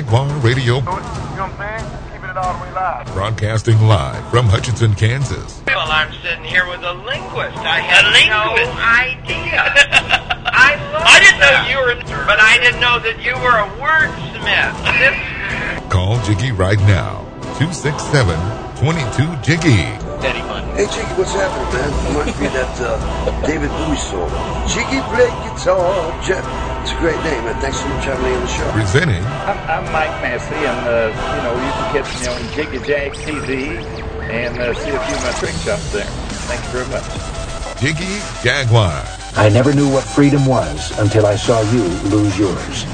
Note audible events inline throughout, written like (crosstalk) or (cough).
Jaguar Radio. You know what I'm saying? Keeping it all the way live. Broadcasting live from Hutchinson, Kansas. Well, I'm sitting here with a linguist. I had no idea. I love I didn't know you were, but I didn't know that you were a wordsmith. This Call Jiggy right now. 267 22 Jiggy. Daddy fun. Hey, Jiggy, what's happening, man? Reminds me of that uh, (laughs) David Bowie song. Jiggy play guitar. Jeff. It's a great name, man. Thanks so much for having me on the show. Presenting I'm, I'm Mike Massey, and uh, you know you can catch me on Jiggy Jag TV and uh, see a few of my trick shots there. Thank you very much. Jiggy Jaguar. I never knew what freedom was until I saw you lose yours.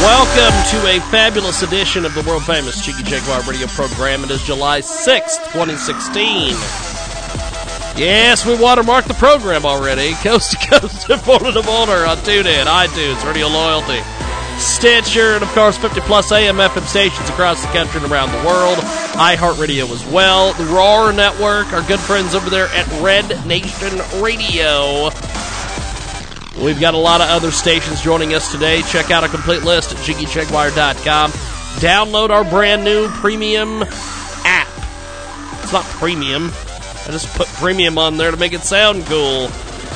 Welcome to a fabulous edition of the world famous Jiggy Jaguar radio program. It is July 6th, 2016. Yes, we watermarked the program already. (laughs) Coast to coast and border to border on TuneIn, iTunes, Radio Loyalty, Stitcher, and of course 50 plus AM FM stations across the country and around the world. iHeartRadio as well. The Roar Network, our good friends over there at Red Nation Radio. We've got a lot of other stations joining us today. Check out a complete list at jiggyjaguar.com. Download our brand new premium app. It's not premium. I just put premium on there to make it sound cool.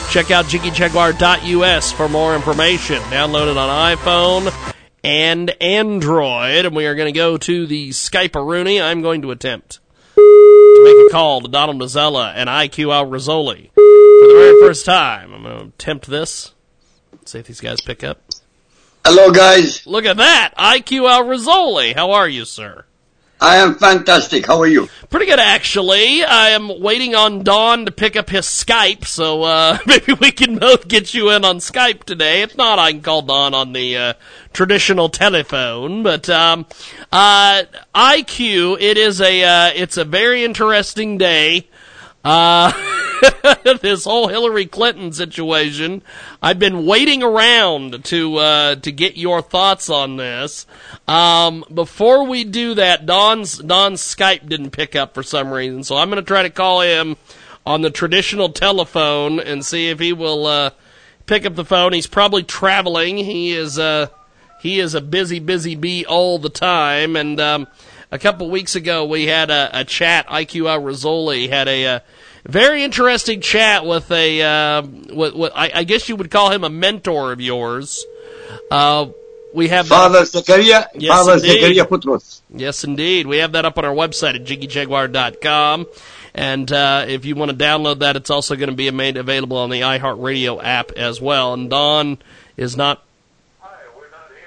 Check out jiggyjaguar.us for more information. Download it on iPhone and Android. And we are going to go to the Skype Rooney. I'm going to attempt to make a call to Donald Mazzella and IQ Al Rassooli for the very first time. I'm going to attempt this. See if these guys pick up. Hello, guys. Look at that, IQ Al Rassooli. How are you, sir? I am fantastic. How are you? Pretty good, actually. I am waiting on Don to pick up his Skype, so uh, (laughs) maybe we can both get you in on Skype today. If not, I can call Don on the uh, traditional telephone. But um, uh, IQ, it is a uh, it's a very interesting day. Uh, (laughs) this whole Hillary Clinton situation. I've been waiting around to uh, to get your thoughts on this. Um, before we do that, Don's Don's Skype didn't pick up for some reason, so I'm going to try to call him on the traditional telephone and see if he will uh, pick up the phone. He's probably traveling. He is uh, he is a busy, busy bee all the time. And um, a couple weeks ago, we had a, a chat. IQ Al Rassooli had a. Uh, very interesting chat with a, uh, with, with, I, I guess you would call him a mentor of yours. Uh, we have that- Father Zakaria, Yes, Father indeed. Zakaria Botros. Yes, indeed. We have that up on our website at jiggyjaguar.com. And uh, if you want to download that, it's also going to be made available on the iHeartRadio app as well. And Don is not.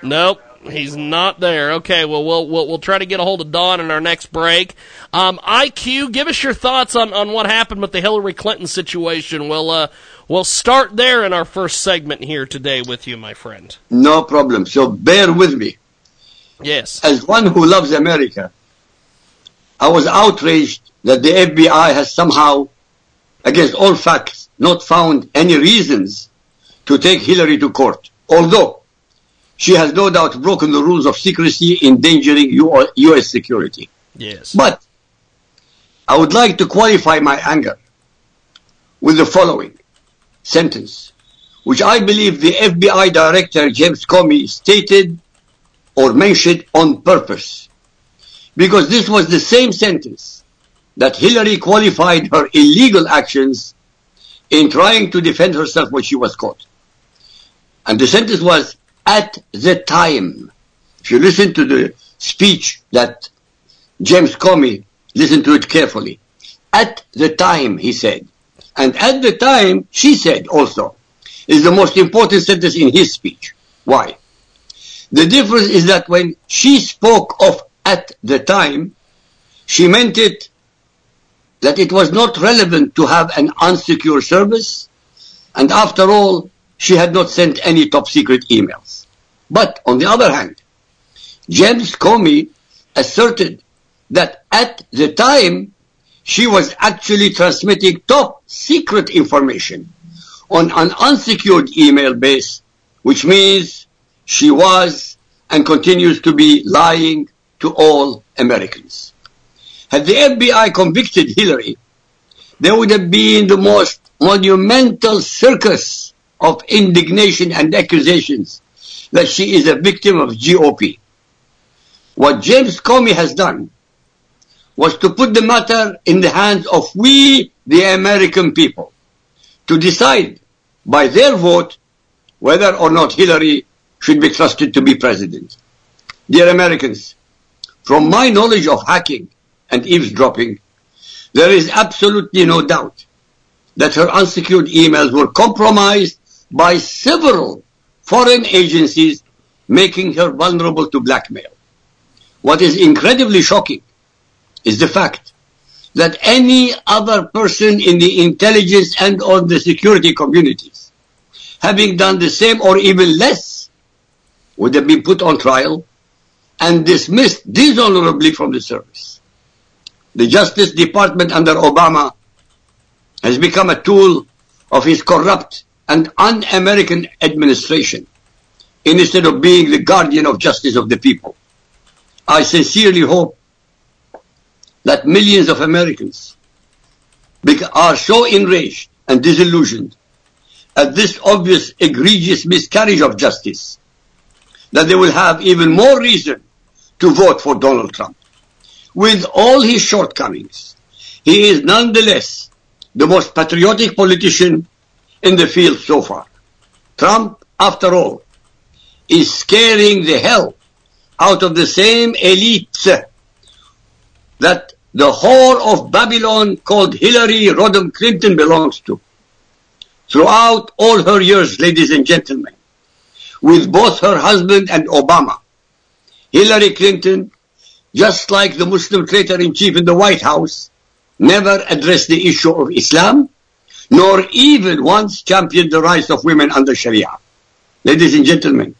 Nope, he's not there. Okay, well, we'll we'll, we'll try to get a hold of Don in our next break. Um, IQ, give us your thoughts on, on what happened with the Hillary Clinton situation. We'll uh, we'll start there in our first segment here today with you, my friend. No problem. So bear with me. Yes. As one who loves America, I was outraged that the FBI has somehow, against all facts, not found any reasons to take Hillary to court. Although she has no doubt broken the rules of secrecy, endangering U.S. security. Yes. But I would like to qualify my anger with the following sentence, which I believe the FBI Director James Comey stated or mentioned on purpose. Because this was the same sentence that Hillary qualified her illegal actions in trying to defend herself when she was caught. And the sentence was, at the time. If you listen to the speech that James Comey, listen to it carefully. At the time, he said. And at the time, she said also, is the most important sentence in his speech. Why? The difference is that when she spoke of at the time, she meant it that it was not relevant to have an unsecure service, and after all, she had not sent any top secret emails. But on the other hand, James Comey asserted that at the time, she was actually transmitting top secret information on an unsecured email base, which means she was and continues to be lying to all Americans. Had the FBI convicted Hillary, there would have been the most monumental circus of indignation and accusations that she is a victim of GOP. What James Comey has done was to put the matter in the hands of we, the American people, to decide by their vote whether or not Hillary should be trusted to be president. Dear Americans, from my knowledge of hacking and eavesdropping, there is absolutely no doubt that her unsecured emails were compromised by several foreign agencies making her vulnerable to blackmail. What is incredibly shocking is the fact that any other person in the intelligence and or the security communities having done the same or even less would have been put on trial and dismissed dishonorably from the service. The Justice Department under Obama has become a tool of his corrupt and un-American administration instead of being the guardian of justice of the people. I sincerely hope that millions of Americans are so enraged and disillusioned at this obvious egregious miscarriage of justice that they will have even more reason to vote for Donald Trump. With all his shortcomings, he is nonetheless the most patriotic politician in the field so far. Trump, after all, is scaring the hell out of the same elites that the whore of Babylon called Hillary Rodham Clinton belongs to. Throughout all her years, ladies and gentlemen, with both her husband and Obama, Hillary Clinton, just like the Muslim traitor-in-chief in the White House, never addressed the issue of Islam, nor even once championed the rights of women under Sharia. Ladies and gentlemen,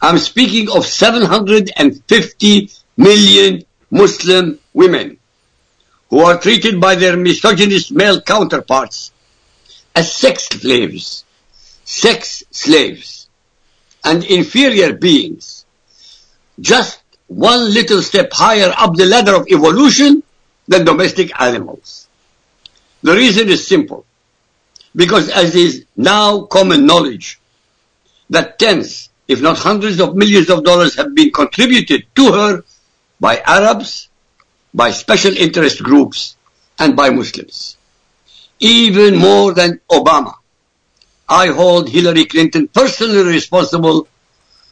I'm speaking of 750 million Muslim women who are treated by their misogynist male counterparts as sex slaves, sex slaves, and inferior beings, just one little step higher up the ladder of evolution than domestic animals. The reason is simple. Because as is now common knowledge, that tens, if not hundreds of millions of dollars have been contributed to her by Arabs, by special interest groups, and by Muslims. Even more than Obama, I hold Hillary Clinton personally responsible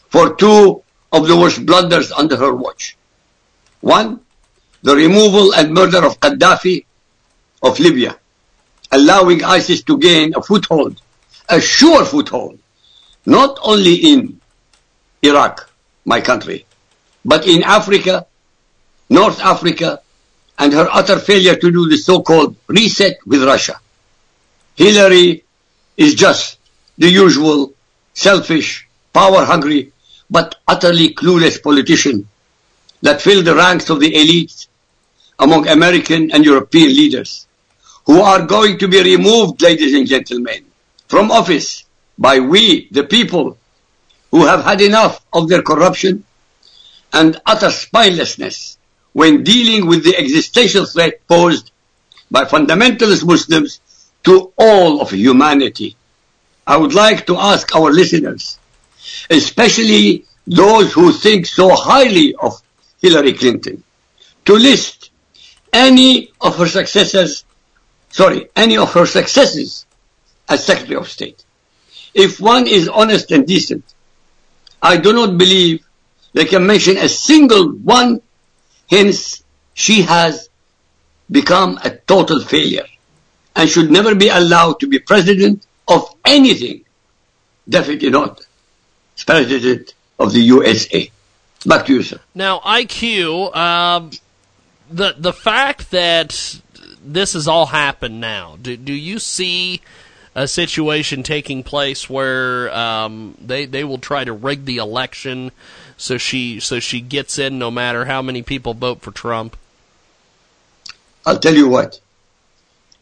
for two of the worst blunders under her watch. One, the removal and murder of Gaddafi of Libya, allowing ISIS to gain a foothold, a sure foothold, not only in Iraq, my country, but in Africa, North Africa, and her utter failure to do the so-called reset with Russia. Hillary is just the usual selfish, power-hungry, but utterly clueless politician that filled the ranks of the elites among American and European leaders who are going to be removed, ladies and gentlemen, from office by we, the people, who have had enough of their corruption and utter spinelessness when dealing with the existential threat posed by fundamentalist Muslims to all of humanity. I would like to ask our listeners, especially those who think so highly of Hillary Clinton, to list any of her successors, sorry, any of her successes as Secretary of State. If one is honest and decent, I do not believe they can mention a single one, hence she has become a total failure and should never be allowed to be president of anything. Definitely not president of the USA. Back to you, sir. Now, IQ, um, the the fact that this has all happened now, do, do you see a situation taking place where um, they they will try to rig the election so she so she gets in no matter how many people vote for Trump? I'll tell you what.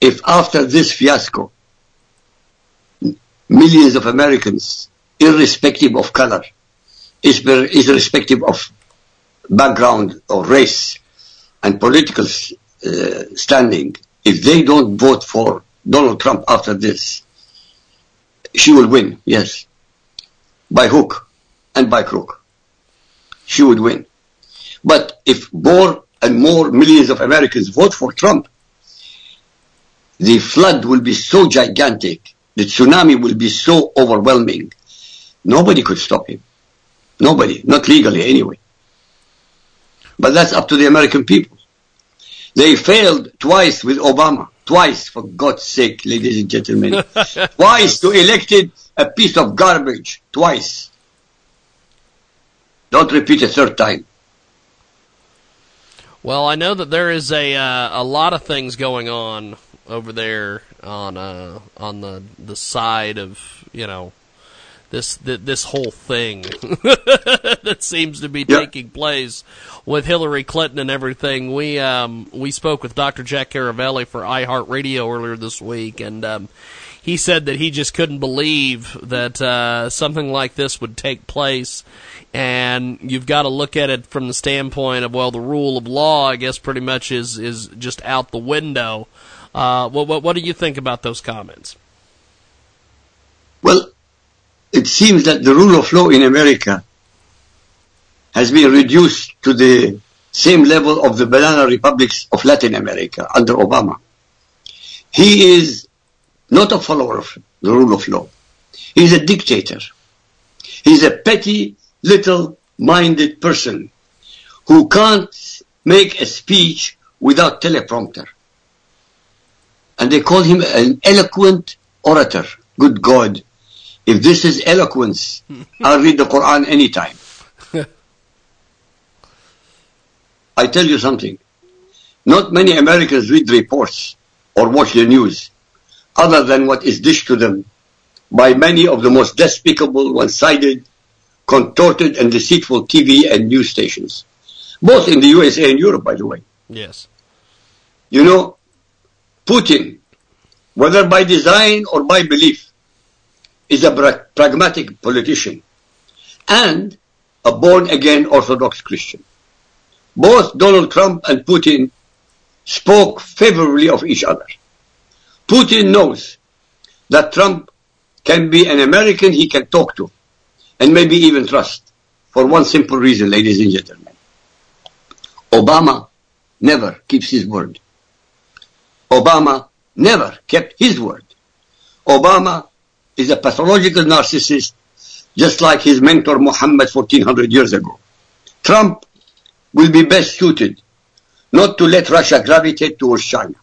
If after this fiasco, millions of Americans, irrespective of color, irrespective of background or race, and political Uh, standing, if they don't vote for Donald Trump after this, she will win, yes. By hook and by crook. She would win. But if more and more millions of Americans vote for Trump, the flood will be so gigantic, the tsunami will be so overwhelming, nobody could stop him. Nobody, not legally anyway. But that's up to the American people. They failed twice with Obama. Twice, for God's sake, ladies and gentlemen. (laughs) twice to elected a piece of garbage. Twice. Don't repeat a third time. Well, I know that there is a uh, a lot of things going on over there on uh, on the the side of you know this th- this whole thing (laughs) that seems to be Yeah. taking place with Hillary Clinton and everything. We um, we spoke with Dr. Jack Caravelli for iHeartRadio earlier this week, and um, he said that he just couldn't believe that uh, something like this would take place. And you've got to look at it from the standpoint of well, the rule of law, I guess, pretty much is is just out the window. Uh, what, what what do you think about those comments? Well, it seems that the rule of law in America has been reduced to the same level of the banana republics of Latin America under Obama. He is not a follower of the rule of law. He's a dictator. He's a petty, little minded person who can't make a speech without teleprompter. And they call him an eloquent orator. Good God. If this is eloquence, (laughs) I'll read the Quran anytime. (laughs) I tell you something. Not many Americans read reports or watch the news other than what is dished to them by many of the most despicable, one-sided, contorted and deceitful TV and news stations. Both in the USA and Europe, by the way. Yes. You know, Putin, whether by design or by belief, is a pragmatic politician and a born-again Orthodox Christian. Both Donald Trump and Putin spoke favorably of each other. Putin knows that Trump can be an American he can talk to and maybe even trust for one simple reason, ladies and gentlemen. Obama never keeps his word. Obama never kept his word. Obama is a pathological narcissist, just like his mentor Muhammad 1400 years ago. Trump will be best suited not to let Russia gravitate towards China.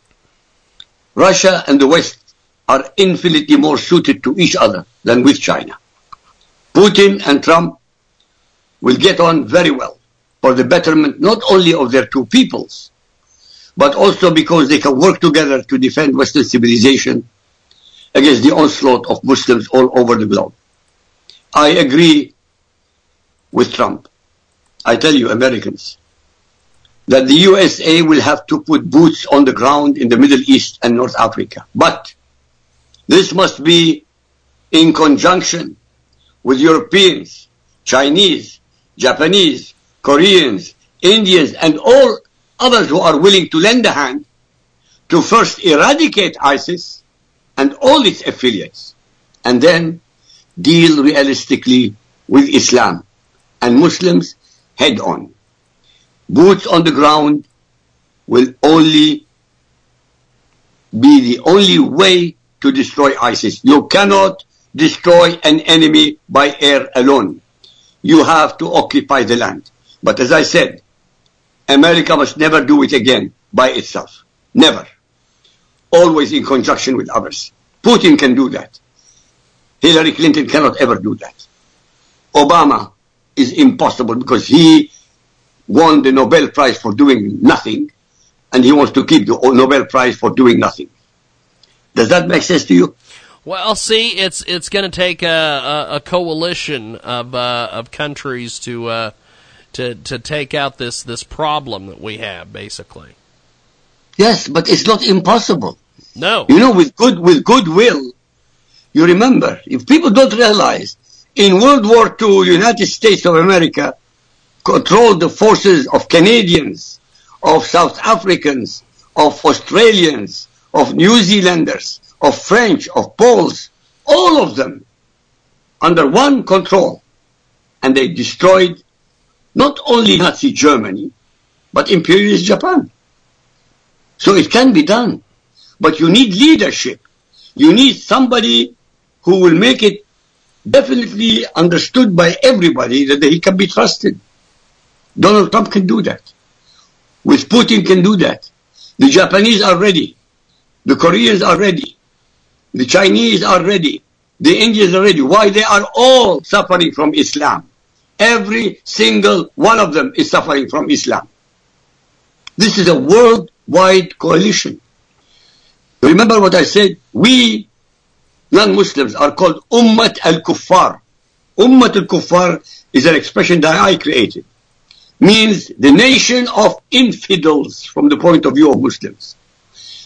Russia and the West are infinitely more suited to each other than with China. Putin and Trump will get on very well for the betterment not only of their two peoples, but also because they can work together to defend Western civilization against the onslaught of Muslims all over the globe. I agree with Trump. I tell you, Americans, that the USA will have to put boots on the ground in the Middle East and North Africa. But this must be in conjunction with Europeans, Chinese, Japanese, Koreans, Indians, and all others who are willing to lend a hand to first eradicate ISIS and all its affiliates, and then deal realistically with Islam and Muslims head on. Boots on the ground will only be the only way to destroy ISIS. You cannot destroy an enemy by air alone. You have to occupy the land. But as I said, America must never do it again by itself. Never. Always in conjunction with others. Putin can do that. Hillary Clinton cannot ever do that. Obama is impossible because he won the Nobel Prize for doing nothing and he wants to keep the Nobel Prize for doing nothing. Does that make sense to you? Well, see, it's it's going to take a, a, a coalition of uh, of countries to uh, to to take out this this problem that we have, basically. Yes, but it's not impossible. No, You know, with good with goodwill, you remember. If people don't realize, in World War II, United States of America controlled the forces of Canadians, of South Africans, of Australians, of New Zealanders, of French, of Poles, all of them under one control, and they destroyed not only Nazi Germany, but imperialist Japan. So it can be done. But you need leadership. You need somebody who will make it definitely understood by everybody that he can be trusted. Donald Trump can do that. With Putin can do that. The Japanese are ready. The Koreans are ready. The Chinese are ready. The Indians are ready. Why? They are all suffering from Islam. Every single one of them is suffering from Islam. This is a worldwide coalition. Remember what I said? We non-Muslims are called Ummat al-Kuffar. Ummat al-Kuffar is an expression that I created. Means the nation of infidels from the point of view of Muslims.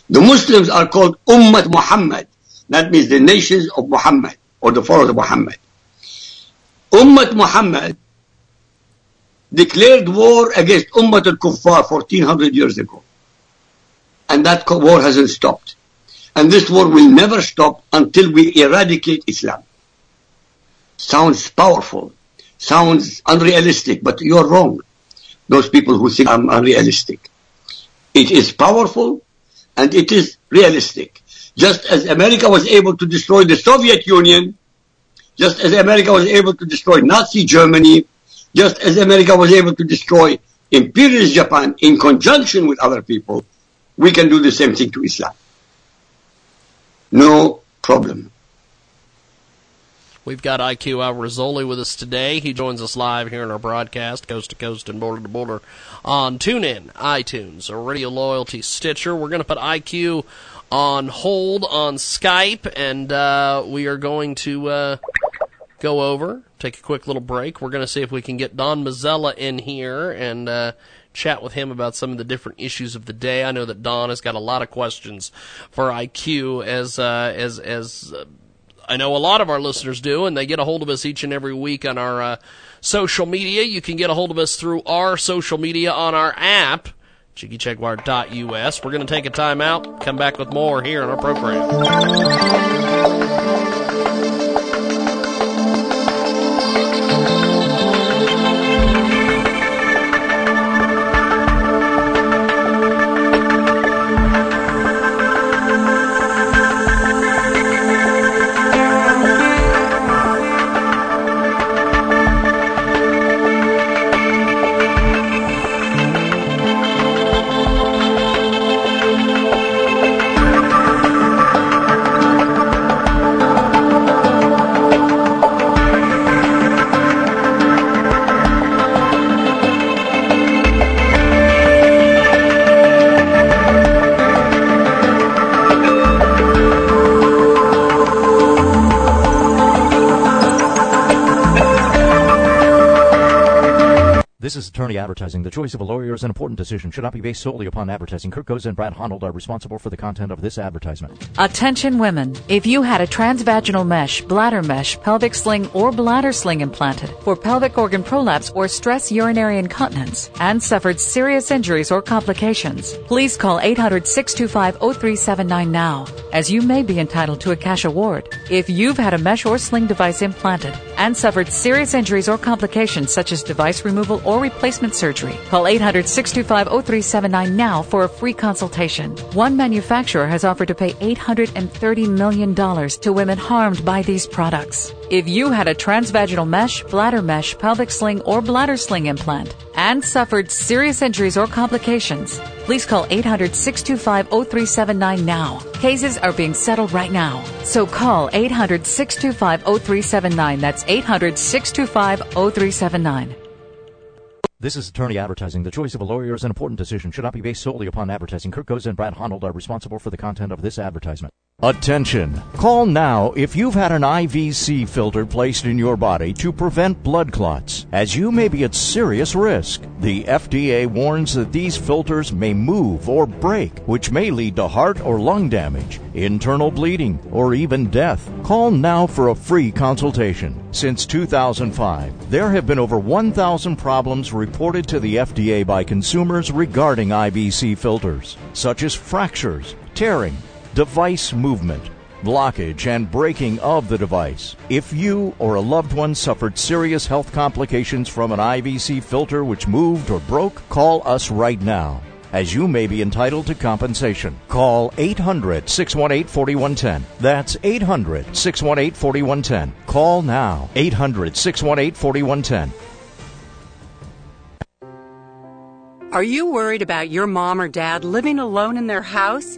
The Muslims are called Ummat Muhammad. That means the nations of Muhammad or the followers of Muhammad. Ummat Muhammad declared war against Ummat al-Kuffar 1400 years ago. And that war hasn't stopped. And this war will never stop until we eradicate Islam. Sounds powerful, sounds unrealistic, but you're wrong. Those people who think I'm unrealistic. It is powerful and it is realistic. Just as America was able to destroy the Soviet Union, just as America was able to destroy Nazi Germany, just as America was able to destroy imperialist Japan in conjunction with other people, we can do the same thing to Islam. No problem. We've got IQ Al Rassooli with us today. He joins us live here in our broadcast, coast to coast and border to border, on TuneIn, iTunes, or Radio Loyalty Stitcher. We're going to put IQ on hold on Skype, and uh, we are going to uh, go over, take a quick little break. We're going to see if we can get Don Mazzella in here and uh, chat with him about some of the different issues of the day. I know that Don has got a lot of questions for IQ as uh, as as uh, I know a lot of our listeners do, and they get a hold of us each and every week on our uh, social media. You can get a hold of us through our social media on our app. JiggyJaguar.us. We're going to take a time out, come back with more here on our program. Is attorney advertising. The choice of a lawyer is an important decision. Should not be based solely upon advertising. Kirk Goza and Brad Honnold are responsible for the content of this advertisement. Attention women. If you had a transvaginal mesh, bladder mesh, pelvic sling, or bladder sling implanted for pelvic organ prolapse or stress urinary incontinence and suffered serious injuries or complications, please call 800-625-0379 now, as you may be entitled to a cash award. If you've had a mesh or sling device implanted and suffered serious injuries or complications such as device removal or replacement surgery. Call 800 625 0379 now for a free consultation. One manufacturer has offered to pay $830 million to women harmed by these products. If you had a transvaginal mesh, bladder mesh, pelvic sling, or bladder sling implant and suffered serious injuries or complications, please call 800 625 0379 now. Cases are being settled right now. So call 800 625 0379. That's 800 625 0379. This is attorney advertising. The choice of a lawyer is an important decision. Should not be based solely upon advertising. Kirk Goza and Brad Honnold are responsible for the content of this advertisement. Attention! Call now if you've had an IVC filter placed in your body to prevent blood clots, as you may be at serious risk. The FDA warns that these filters may move or break, which may lead to heart or lung damage, internal bleeding, or even death. Call now for a free consultation. Since 2005, there have been over 1,000 problems reported to the FDA by consumers regarding IVC filters, such as fractures, tearing, device movement, blockage, and breaking of the device. If you or a loved one suffered serious health complications from an IVC filter which moved or broke, call us right now as you may be entitled to compensation. Call 800 618 4110. That's 800 618 4110. Call now 800 618 4110. Are you worried about your mom or dad living alone in their house?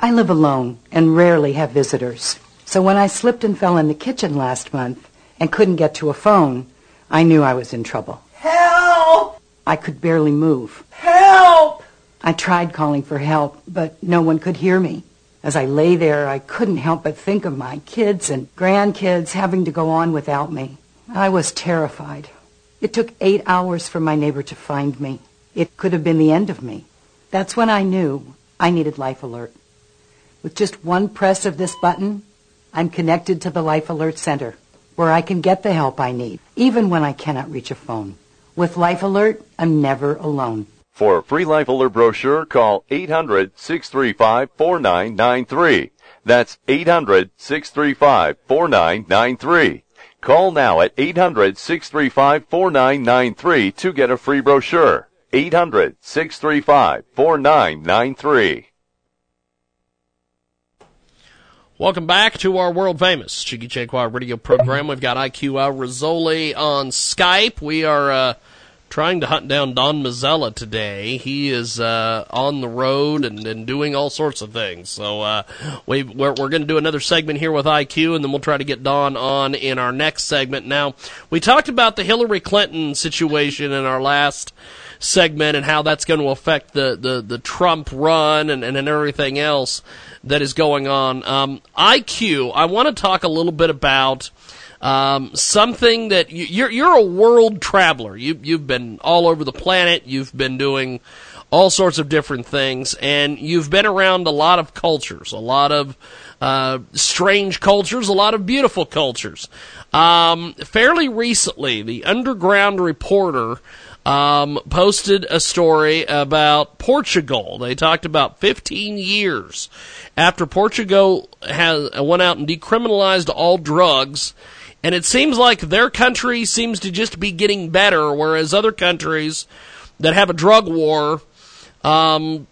I live alone and rarely have visitors. So when I slipped and fell in the kitchen last month and couldn't get to a phone, I knew I was in trouble. Help! I could barely move. Help! I tried calling for help, but no one could hear me. As I lay there, I couldn't help but think of my kids and grandkids having to go on without me. I was terrified. It took eight hours for my neighbor to find me. It could have been the end of me. That's when I knew I needed Life Alert. With just one press of this button, I'm connected to the Life Alert Center, where I can get the help I need, even when I cannot reach a phone. With Life Alert, I'm never alone. For a free Life Alert brochure, call 800-635-4993. That's 800-635-4993. Call now at 800-635-4993 to get a free brochure. 800-635-4993. Welcome back to our world famous Jiggy Jaguar radio program. We've got IQ Al Rassooli on Skype. We are uh, trying to hunt down Don Mazzella today. He is uh, on the road and, and doing all sorts of things. So uh, we we're, we're going to do another segment here with IQ, and then we'll try to get Don on in our next segment. Now we talked about the Hillary Clinton situation in our last segment and how that's going to affect the, the, the Trump run and, and, and everything else that is going on. Um, IQ, I want to talk a little bit about um, something that you, you're you're a world traveler. You you've been all over the planet. You've been doing all sorts of different things, and you've been around a lot of cultures, a lot of uh, strange cultures, a lot of beautiful cultures. Um, fairly recently, the Underground Reporter um, posted a story about Portugal. They talked about 15 years after Portugal has went out and decriminalized all drugs. And it seems like their country seems to just be getting better, whereas other countries that have a drug war um,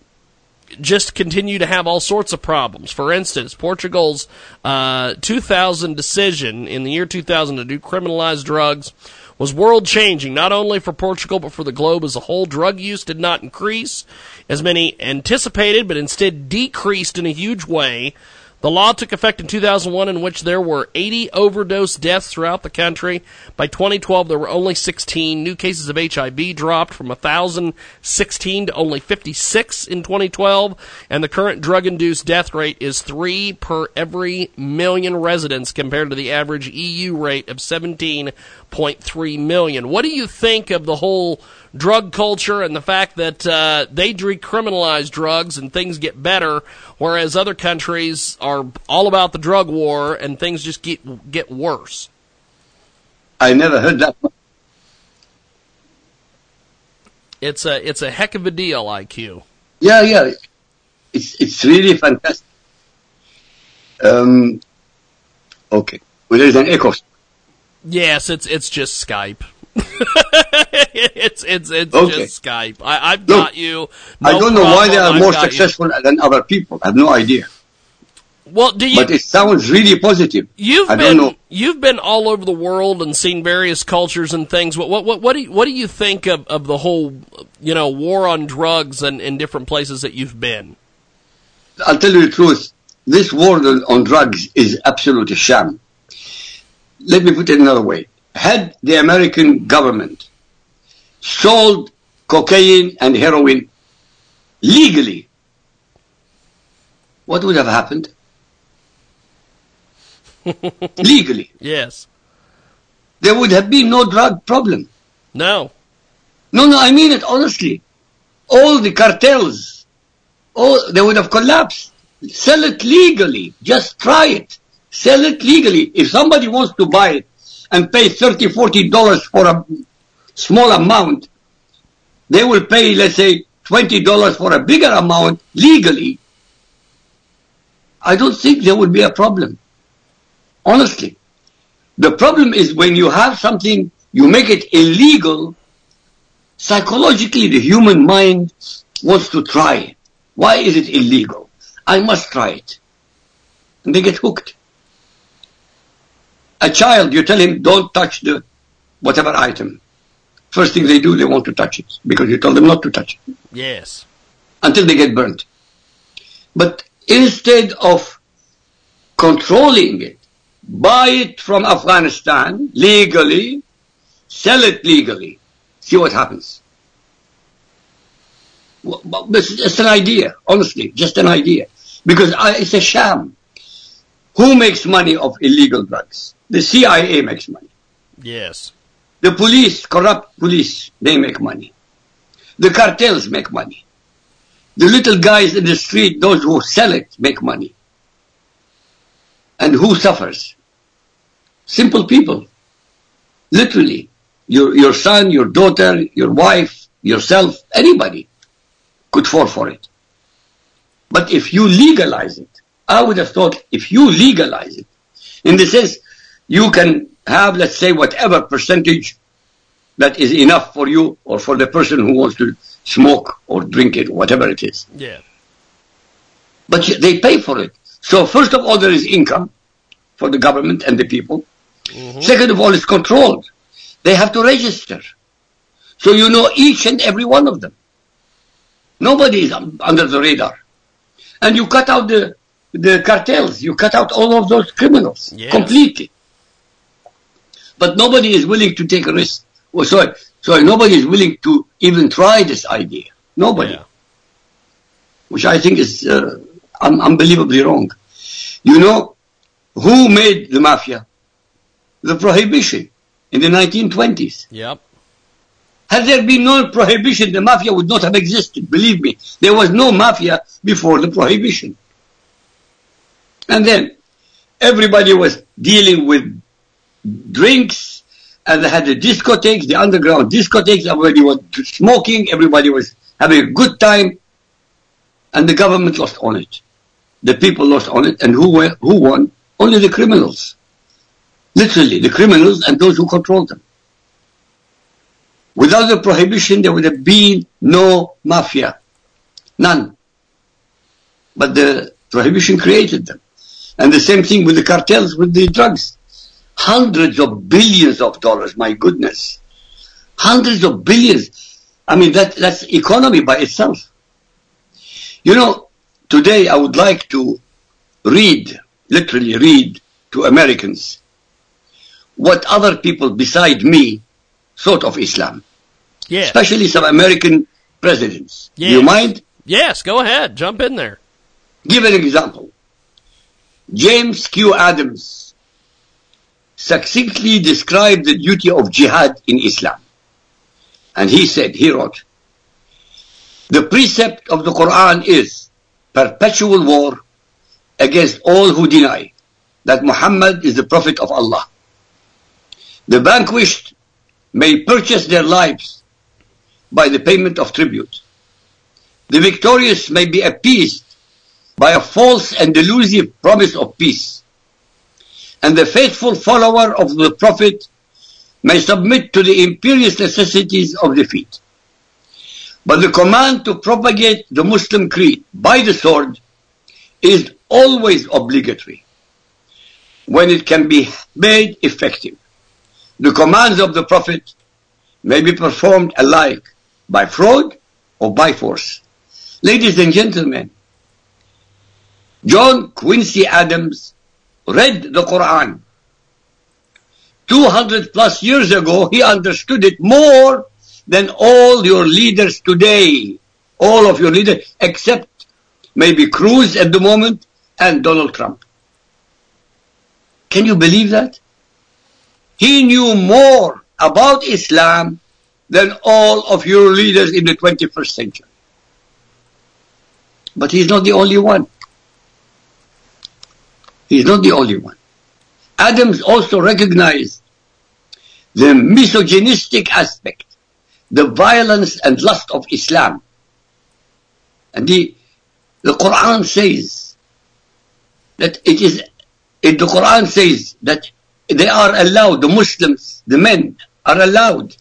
just continue to have all sorts of problems. For instance, Portugal's uh, 2000 decision in the year 2000 to decriminalize drugs was world changing, not only for Portugal, but for the globe as a whole. Drug use did not increase as many anticipated, but instead decreased in a huge way. The law took effect in 2001, in which there were 80 overdose deaths throughout the country. By 2012, there were only 16. New cases of HIV dropped from 1,016 to only 56 in 2012, and the current drug-induced death rate is three per every million residents, compared to the average EU rate of 17.3 million. What do you think of the whole drug culture and the fact that uh, they decriminalize drugs and things get better, whereas other countries are all about the drug war and things just get get worse. I never heard that. It's a it's a heck of a deal, IQ. Yeah, yeah, it's it's really fantastic. Um, okay, well, there's an echo. Yes, it's it's just Skype. (laughs) it's it's it's Okay. just Skype. I, I've Look, got you. I don't know why they are I've more got you. successful than other people. I have no idea. Well, do you? But it sounds really positive. You've I been you've been all over the world and seen various cultures and things. What what what what do you, what do you think of, of the whole you know war on drugs and in different places that you've been? I'll tell you the truth. This war on on drugs is absolute sham. Let me put it another way. Had the American government sold cocaine and heroin legally, what would have happened? (laughs) legally. Yes. There would have been no drug problem. No. No, no, I mean it honestly. All the cartels, all they would have collapsed. Sell it legally. Just try it. Sell it legally. If somebody wants to buy it and pay 30 40 dollars for a small amount, they will pay, let's say, twenty dollars for a bigger amount legally. I don't think there would be a problem. Honestly. The problem is when you have something, you make it illegal, psychologically the human mind wants to try. Why is it illegal? I must try it. And they get hooked. A child, you tell him, don't touch the whatever item. First thing they do, they want to touch it because you told them not to touch it Yes. until they get burnt. But instead of controlling it, buy it from Afghanistan legally, sell it legally, see what happens. Well, but This is just an idea, honestly, just an idea. Because I, it's a sham. Who makes money of illegal drugs? The CIA makes money. Yes. The police, corrupt police, they make money. The cartels make money. The little guys in the street, those who sell it, make money. And who suffers? Simple people. Literally. Your, your son, your daughter, your wife, yourself, anybody could fall for it. But if you legalize it, I would have thought if you legalize it, in the sense you can have, let's say, whatever percentage that is enough for you or for the person who wants to smoke or drink it, whatever it is. Yeah. But they pay for it. So first of all, there is income for the government and the people. Mm-hmm. Second of all, it's controlled. They have to register. So you know each and every one of them. Nobody is under the radar. And you cut out the, the cartels. You cut out all of those criminals Yes. completely. But nobody is willing to take a risk. Oh, sorry, sorry, nobody is willing to even try this idea. Nobody. Which I think is uh, un- unbelievably wrong. You know, who made the mafia? The prohibition in the 1920s. Yep. Had there been no prohibition, the mafia would not have existed. Believe me, there was no mafia before the prohibition. And then everybody was dealing with drinks, and they had the discotheques, the underground discotheques. Everybody was smoking. Everybody was having a good time, and the government lost on it. The people lost on it, and who were, who won? Only the criminals. Literally, the criminals and those who controlled them. Without the prohibition, there would have been no mafia. None. But the prohibition created them. And the same thing with the cartels with the drugs. Hundreds of billions of dollars, my goodness. Hundreds of billions. I mean, that, that's economy by itself. You know, today I would like to read, literally read to Americans what other people beside me thought of Islam. Yes. Especially some American presidents. Do you mind? Yes, go ahead. Jump in there. Give an example. James Q. Adams succinctly described the duty of jihad in Islam. And he said, he wrote, the precept of the Quran is perpetual war against all who deny that Muhammad is the prophet of Allah. The vanquished may purchase their lives by the payment of tribute. The victorious may be appeased by a false and delusive promise of peace. And the faithful follower of the Prophet may submit to the imperious necessities of defeat. But the command to propagate the Muslim creed by the sword is always obligatory when it can be made effective. The commands of the Prophet may be performed alike by fraud or by force. Ladies and gentlemen, John Quincy Adams read the Quran. 200 plus years ago, he understood it more than all your leaders today. All of your leaders, except maybe Cruz at the moment and Donald Trump. Can you believe that? He knew more about Islam than all of your leaders in the 21st century. But he's not the only one. He's not the only one. Adams also recognized the misogynistic aspect, the violence and lust of Islam. And the, the Quran says that it is, it, the Quran says that they are allowed, the Muslims, the men are allowed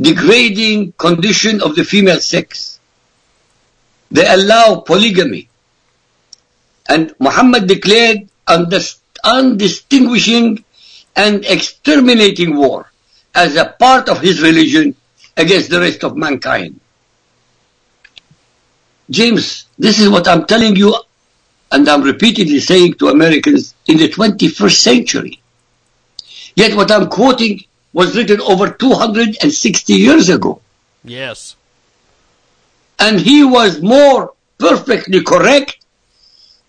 degrading condition of the female sex. They allow polygamy. And Muhammad declared undistinguishing and exterminating war as a part of his religion against the rest of mankind. James, this is what I'm telling you, and I'm repeatedly saying to Americans in the 21st century. Yet what I'm quoting was written over 260 years ago. Yes. And he was more perfectly correct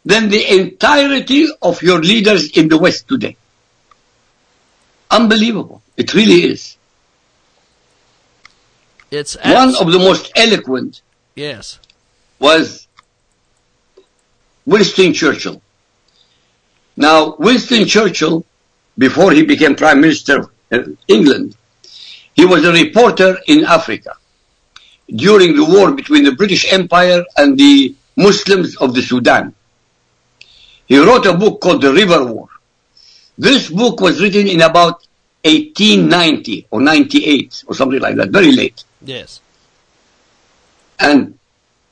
than the entirety of your leaders in the West today. Unbelievable. It really is. It's one of the most eloquent yes was Winston Churchill. Now, Winston Churchill, before he became Prime Minister of uh, England, he was a reporter in Africa during the war between the British Empire and the Muslims of the Sudan. He wrote a book called The River War. This book was written in about 1890 or 98 or something like that, very late. Yes. And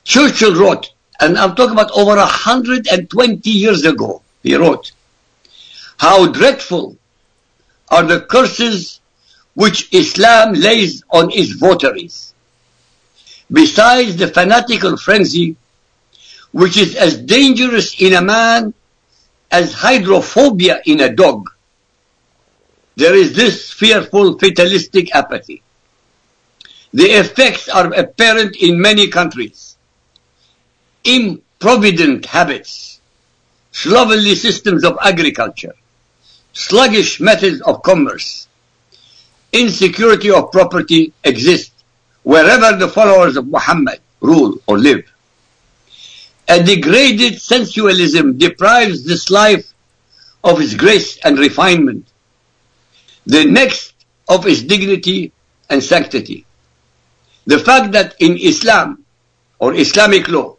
Churchill wrote, and I'm talking about over 120 years ago, he wrote, how dreadful are the curses which Islam lays on its votaries. Besides the fanatical frenzy, which is as dangerous in a man as hydrophobia in a dog, there is this fearful fatalistic apathy. The effects are apparent in many countries. Improvident habits, slovenly systems of agriculture, sluggish methods of commerce, insecurity of property exist wherever the followers of Muhammad rule or live. A degraded sensualism deprives this life of its grace and refinement, the next of its dignity and sanctity. The fact that in Islam or Islamic law,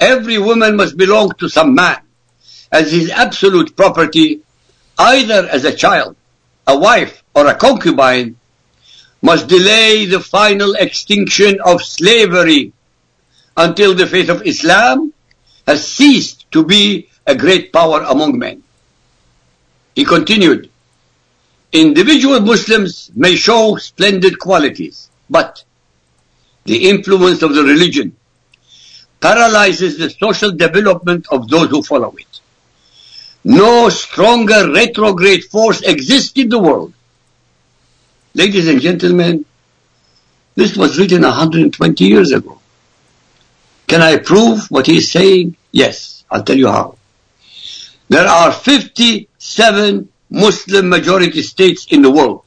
every woman must belong to some man as his absolute property, either as a child, a wife, or a concubine, must delay the final extinction of slavery until the faith of Islam has ceased to be a great power among men. He continued, individual Muslims may show splendid qualities, but the influence of the religion paralyzes the social development of those who follow it. No stronger retrograde force exists in the world. Ladies and gentlemen, this was written 120 years ago. Can I prove what he's saying? Yes, I'll tell you how. There are 57 Muslim majority states in the world,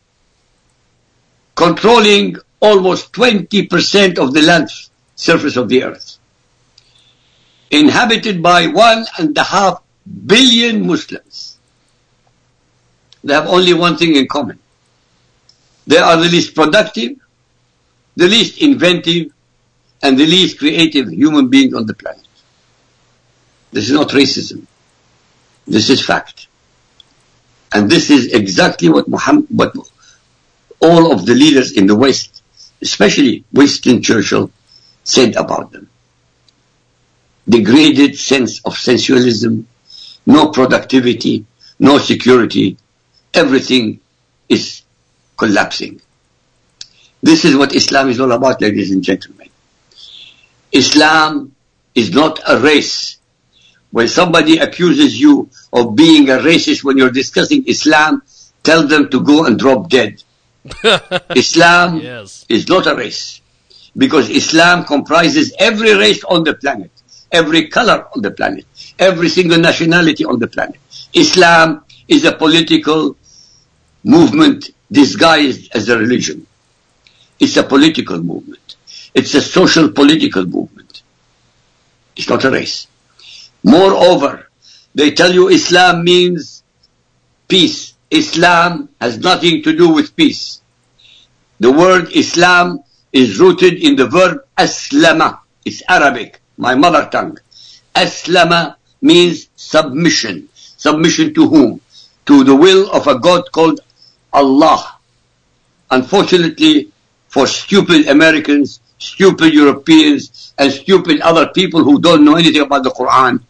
controlling almost 20% of the land surface of the earth, inhabited by one and a half billion Muslims. They have only one thing in common. They are the least productive, the least inventive, and the least creative human being on the planet. This is not racism. This is fact. And this is exactly what Muhammad, what all of the leaders in the West, especially Winston Churchill, said about them. degraded sense of sensualism, no productivity, no security. Everything is collapsing. This is what Islam is all about, ladies and gentlemen. Islam is not a race. When somebody accuses you of being a racist when you're discussing Islam, tell them to go and drop dead. (laughs) Islam Yes. is not a race because Islam comprises every race on the planet, every color on the planet, every single nationality on the planet. Islam is a political movement disguised as a religion. It's a political movement. It's a social political movement. It's not a race. Moreover, they tell you Islam means peace. Islam has nothing to do with peace. The word Islam is rooted in the verb aslama. It's Arabic, my mother tongue. Aslama means submission. Submission to whom? To the will of a God called Allah. Unfortunately, for stupid Americans, stupid Europeans, and stupid other people who don't know anything about the Quran,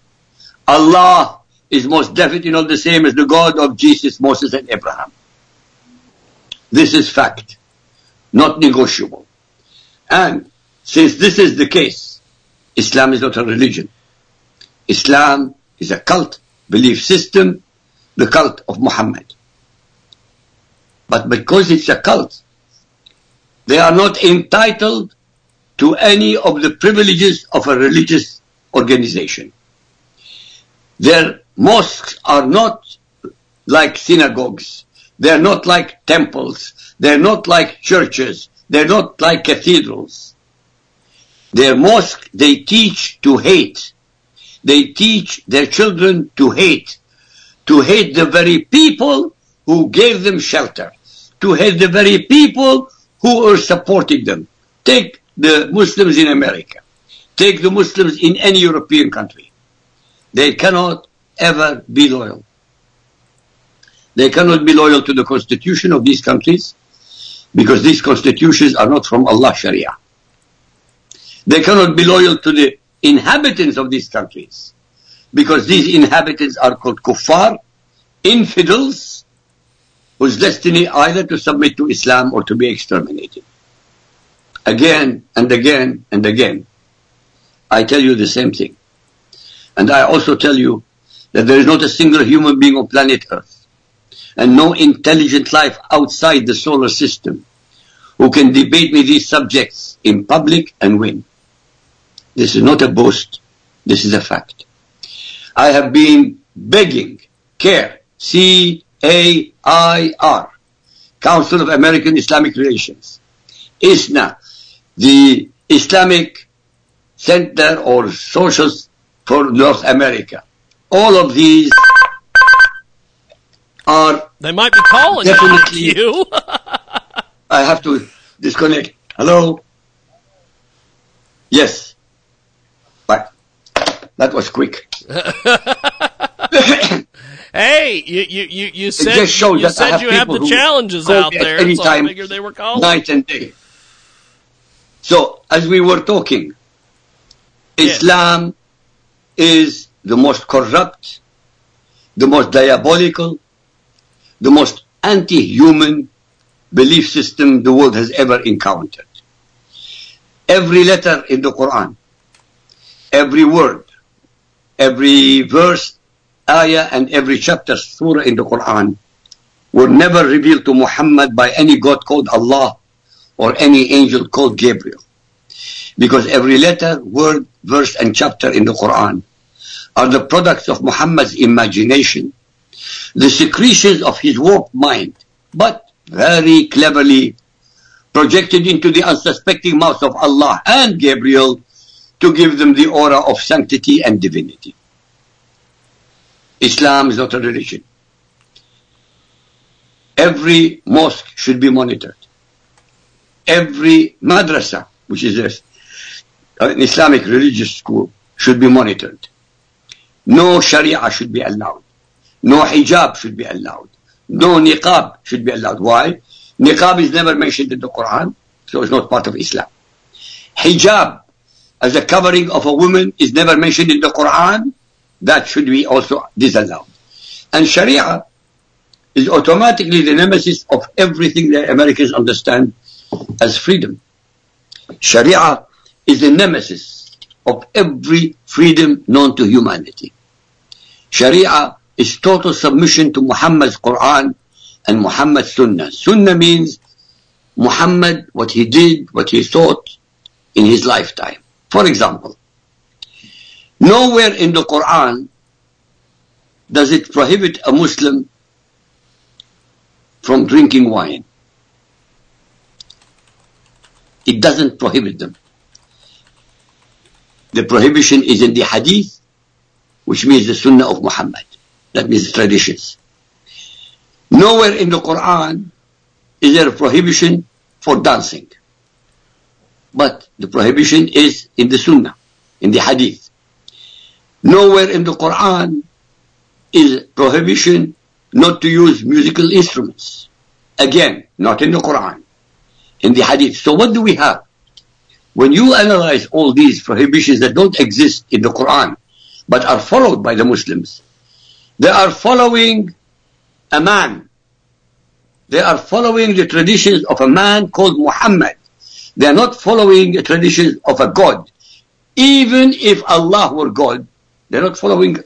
Allah is most definitely not the same as the God of Jesus, Moses, and Abraham. This is fact, not negotiable. And since this is the case, Islam is not a religion. Islam is a cult, belief system, the cult of Muhammad. But because it's a cult, they are not entitled to any of the privileges of a religious organization. Their mosques are not like synagogues. They're not like temples. They're not like churches. They're not like cathedrals. Their mosque, they teach to hate. They teach their children to hate. To hate the very people who gave them shelter. To hate the very people who are supporting them. Take the Muslims in America. Take the Muslims in any European country. They cannot ever be loyal. They cannot be loyal to the constitution of these countries because these constitutions are not from Allah Sharia. They cannot be loyal to the inhabitants of these countries because these inhabitants are called kuffar, infidels, whose destiny either to submit to Islam or to be exterminated. Again and again and again, I tell you the same thing. And I also tell you that there is not a single human being on planet Earth and no intelligent life outside the solar system who can debate me these subjects in public and win. This is not a boast. This is a fact. I have been begging CAIR, C-A-I-R, Council of American Islamic Relations, ISNA, the Islamic Center or Socials for North America. All of these are They might be calling Definitely. you. (laughs) I have to disconnect. Hello? Yes. But that was quick. (laughs) hey, you you you, you said you I said have you have the challenges out there, any so I time, figured they were calling. Night and day. So, as we were talking, Islam is the most corrupt, the most diabolical, the most anti-human belief system the world has ever encountered. Every letter in the Quran, every word, every verse, ayah, and every chapter, surah in the Quran were never revealed to Muhammad by any God called Allah or any angel called Gabriel. Because every letter, word, verse, and chapter in the Quran are the products of Muhammad's imagination, the secretions of his warped mind, but very cleverly projected into the unsuspecting mouth of Allah and Gabriel to give them the aura of sanctity and divinity. Islam is not a religion. Every mosque should be monitored. Every madrasa, which is an Islamic religious school, should be monitored. No Sharia should be allowed. No hijab should be allowed. No niqab should be allowed. Why? Niqab is never mentioned in the Quran, so it's not part of Islam. Hijab as a covering of a woman is never mentioned in the Quran, that should be also disallowed. And Sharia is automatically the nemesis of everything that Americans understand as freedom. Sharia is the nemesis of every freedom known to humanity. Sharia is total submission to Muhammad's Quran and Muhammad's Sunnah. Sunnah means Muhammad, what he did, what he thought in his lifetime. For example, nowhere in the Quran does it prohibit a Muslim from drinking wine. It doesn't prohibit them. The prohibition is in the hadith, which means the sunnah of Muhammad. That means traditions. Nowhere in the Quran is there a prohibition for dancing. But the prohibition is in the sunnah, in the hadith. Nowhere in the Quran is prohibition not to use musical instruments. Again, not in the Quran, in the hadith. So what do we have? When you analyze all these prohibitions that don't exist in the Quran, but are followed by the Muslims, they are following a man. They are following the traditions of a man called Muhammad. They are not following the traditions of a God. Even if Allah were God, they're not following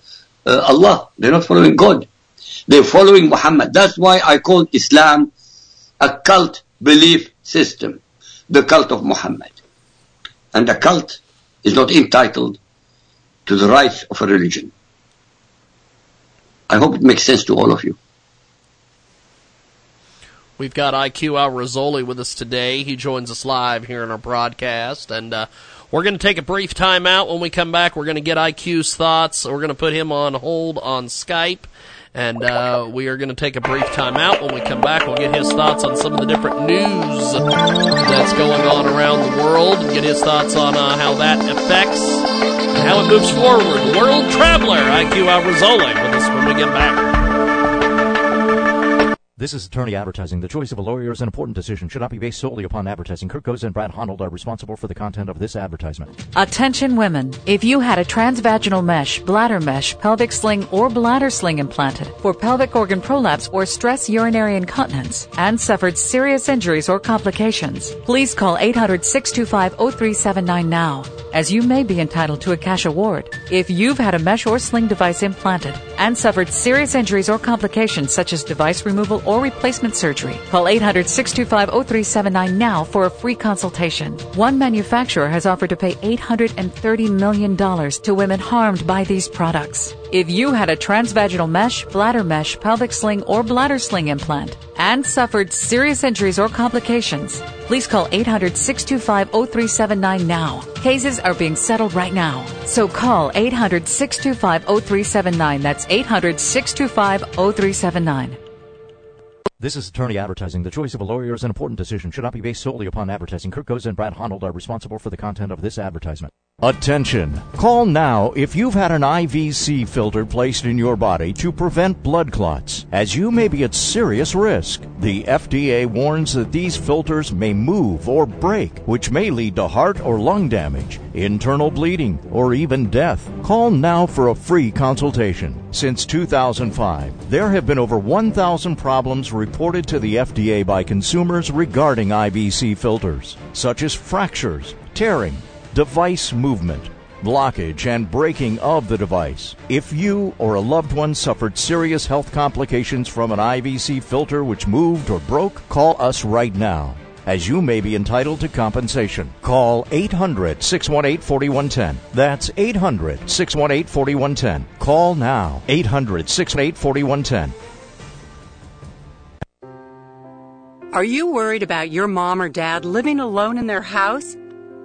uh, Allah. They're not following God. They're following Muhammad. That's why I call Islam a cult belief system. The cult of Muhammad. And the cult is not entitled to the rights of a religion. I hope it makes sense to all of you. We've got IQ Al Rassooli with us today. He joins us live here in our broadcast, and uh, we're going to take a brief time out. When we come back, we're going to get IQ's thoughts. We're going to put him on hold on Skype, and uh, we are going to take a brief time out. When we come back, we'll get his thoughts on some of the different news that's going on around the world, and get his thoughts on uh, how that affects how it moves forward. World traveler IQ Al Rassooli with us when we get back. This is attorney advertising. The choice of a lawyer is an important decision. Should not be based solely upon advertising. Kurt and Brad Honnold are responsible for the content of this advertisement. Attention women. If you had a transvaginal mesh, bladder mesh, pelvic sling, or bladder sling implanted for pelvic organ prolapse or stress urinary incontinence and suffered serious injuries or complications, please call 800-625-0379 now, as you may be entitled to a cash award. If you've had a mesh or sling device implanted and suffered serious injuries or complications such as device removal or replacement surgery, call 800-625-0379 now for a free consultation. One manufacturer has offered to pay $830 million to women harmed by these products. If you had a transvaginal mesh, bladder mesh, pelvic sling, or bladder sling implant and suffered serious injuries or complications, please call 800-625-0379 now. Cases are being settled right now. So call 800-625-0379. That's 800-625-0379. This is attorney advertising. The choice of a lawyer is an important decision. Should not be based solely upon advertising. Goza and Brad Honnold are responsible for the content of this advertisement. Attention! Call now if you've had an IVC filter placed in your body to prevent blood clots, as you may be at serious risk. The FDA warns that these filters may move or break, which may lead to heart or lung damage, internal bleeding, or even death. Call now for a free consultation. Since 2005, there have been over 1,000 problems reported to the FDA by consumers regarding IVC filters, such as fractures, tearing, device movement, blockage, and breaking of the device. If you or a loved one suffered serious health complications from an IVC filter which moved or broke, call us right now. As you may be entitled to compensation. Call 800 618 4110. That's 800 618 4110. Call now. 800 618 4110. Are you worried about your mom or dad living alone in their house?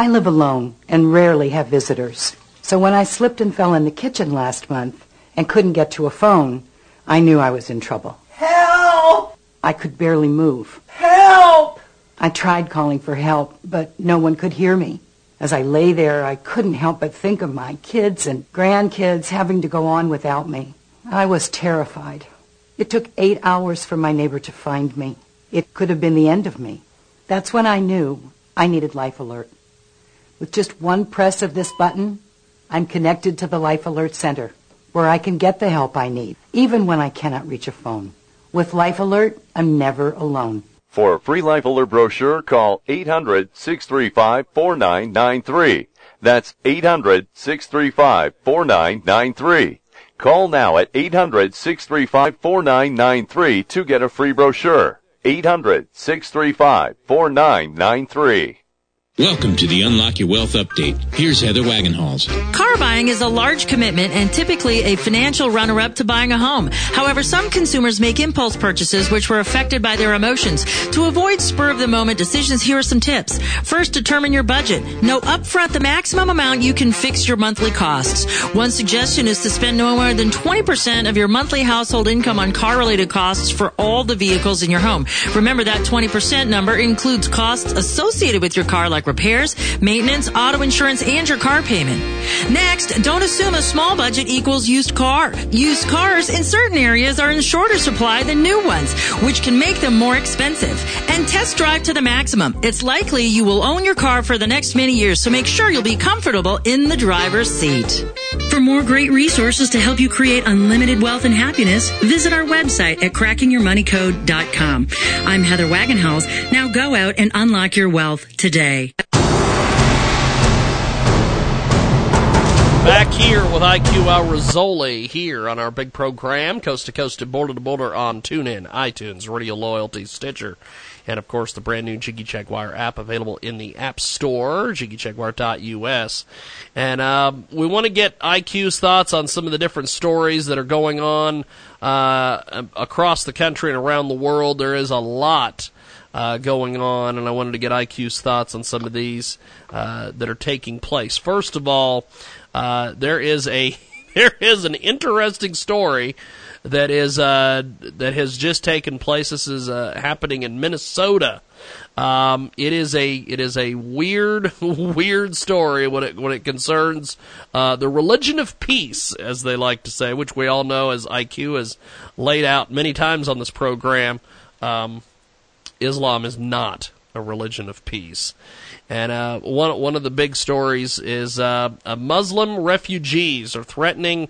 I live alone and rarely have visitors. So when I slipped and fell in the kitchen last month and couldn't get to a phone, I knew I was in trouble. Help! I could barely move. Help! I tried calling for help, but no one could hear me. As I lay there, I couldn't help but think of my kids and grandkids having to go on without me. I was terrified. It took eight hours for my neighbor to find me. It could have been the end of me. That's when I knew I needed Life Alert. With just one press of this button, I'm connected to the Life Alert Center, where I can get the help I need, even when I cannot reach a phone. With Life Alert, I'm never alone. For a free Life Alert brochure, call 800-635-4993. That's 800-635-4993. Call now at 800-635-4993 to get a free brochure. 800-635-4993. Welcome to the Unlock Your Wealth Update. Here's Heather Wagenhals. Car buying is a large commitment and typically a financial runner-up to buying a home. However, some consumers make impulse purchases which were affected by their emotions. To avoid spur-of-the-moment decisions, here are some tips. First, determine your budget. Know upfront the maximum amount you can fix your monthly costs. One suggestion is to spend no more than 20% of your monthly household income on car-related costs for all the vehicles in your home. Remember that 20% number includes costs associated with your car like repairs, maintenance, auto insurance, and your car payment. Next, don't assume a small budget equals used car. Used cars in certain areas are in shorter supply than new ones, which can make them more expensive. And test drive to the maximum. It's likely you will own your car for the next many years, so make sure you'll be comfortable in the driver's seat. For more great resources to help you create unlimited wealth and happiness, visit our website at crackingyourmoneycode.com. I'm Heather Wagenhals. Now go out and unlock your wealth today. Back here with IQ Rassooli here on our big program, coast to coast and border to border on TuneIn, iTunes, Radio Loyalty, Stitcher, and of course the brand new Jiggy Jaguar app available in the App Store, jiggyjaguar.us. And uh, we want to get IQ's thoughts on some of the different stories that are going on uh, across the country and around the world. There is a lot uh, going on, and I wanted to get IQ's thoughts on some of these uh, that are taking place. First of all, uh, there is a (laughs) there is an interesting story that is uh, that has just taken place. This is uh, happening in Minnesota. Um, it is a it is a weird (laughs) weird story when it when it concerns uh, the religion of peace, as they like to say, which we all know as IQ has laid out many times on this program. Um, Islam is not a religion of peace. And uh, one one of the big stories is uh, Muslim refugees are threatening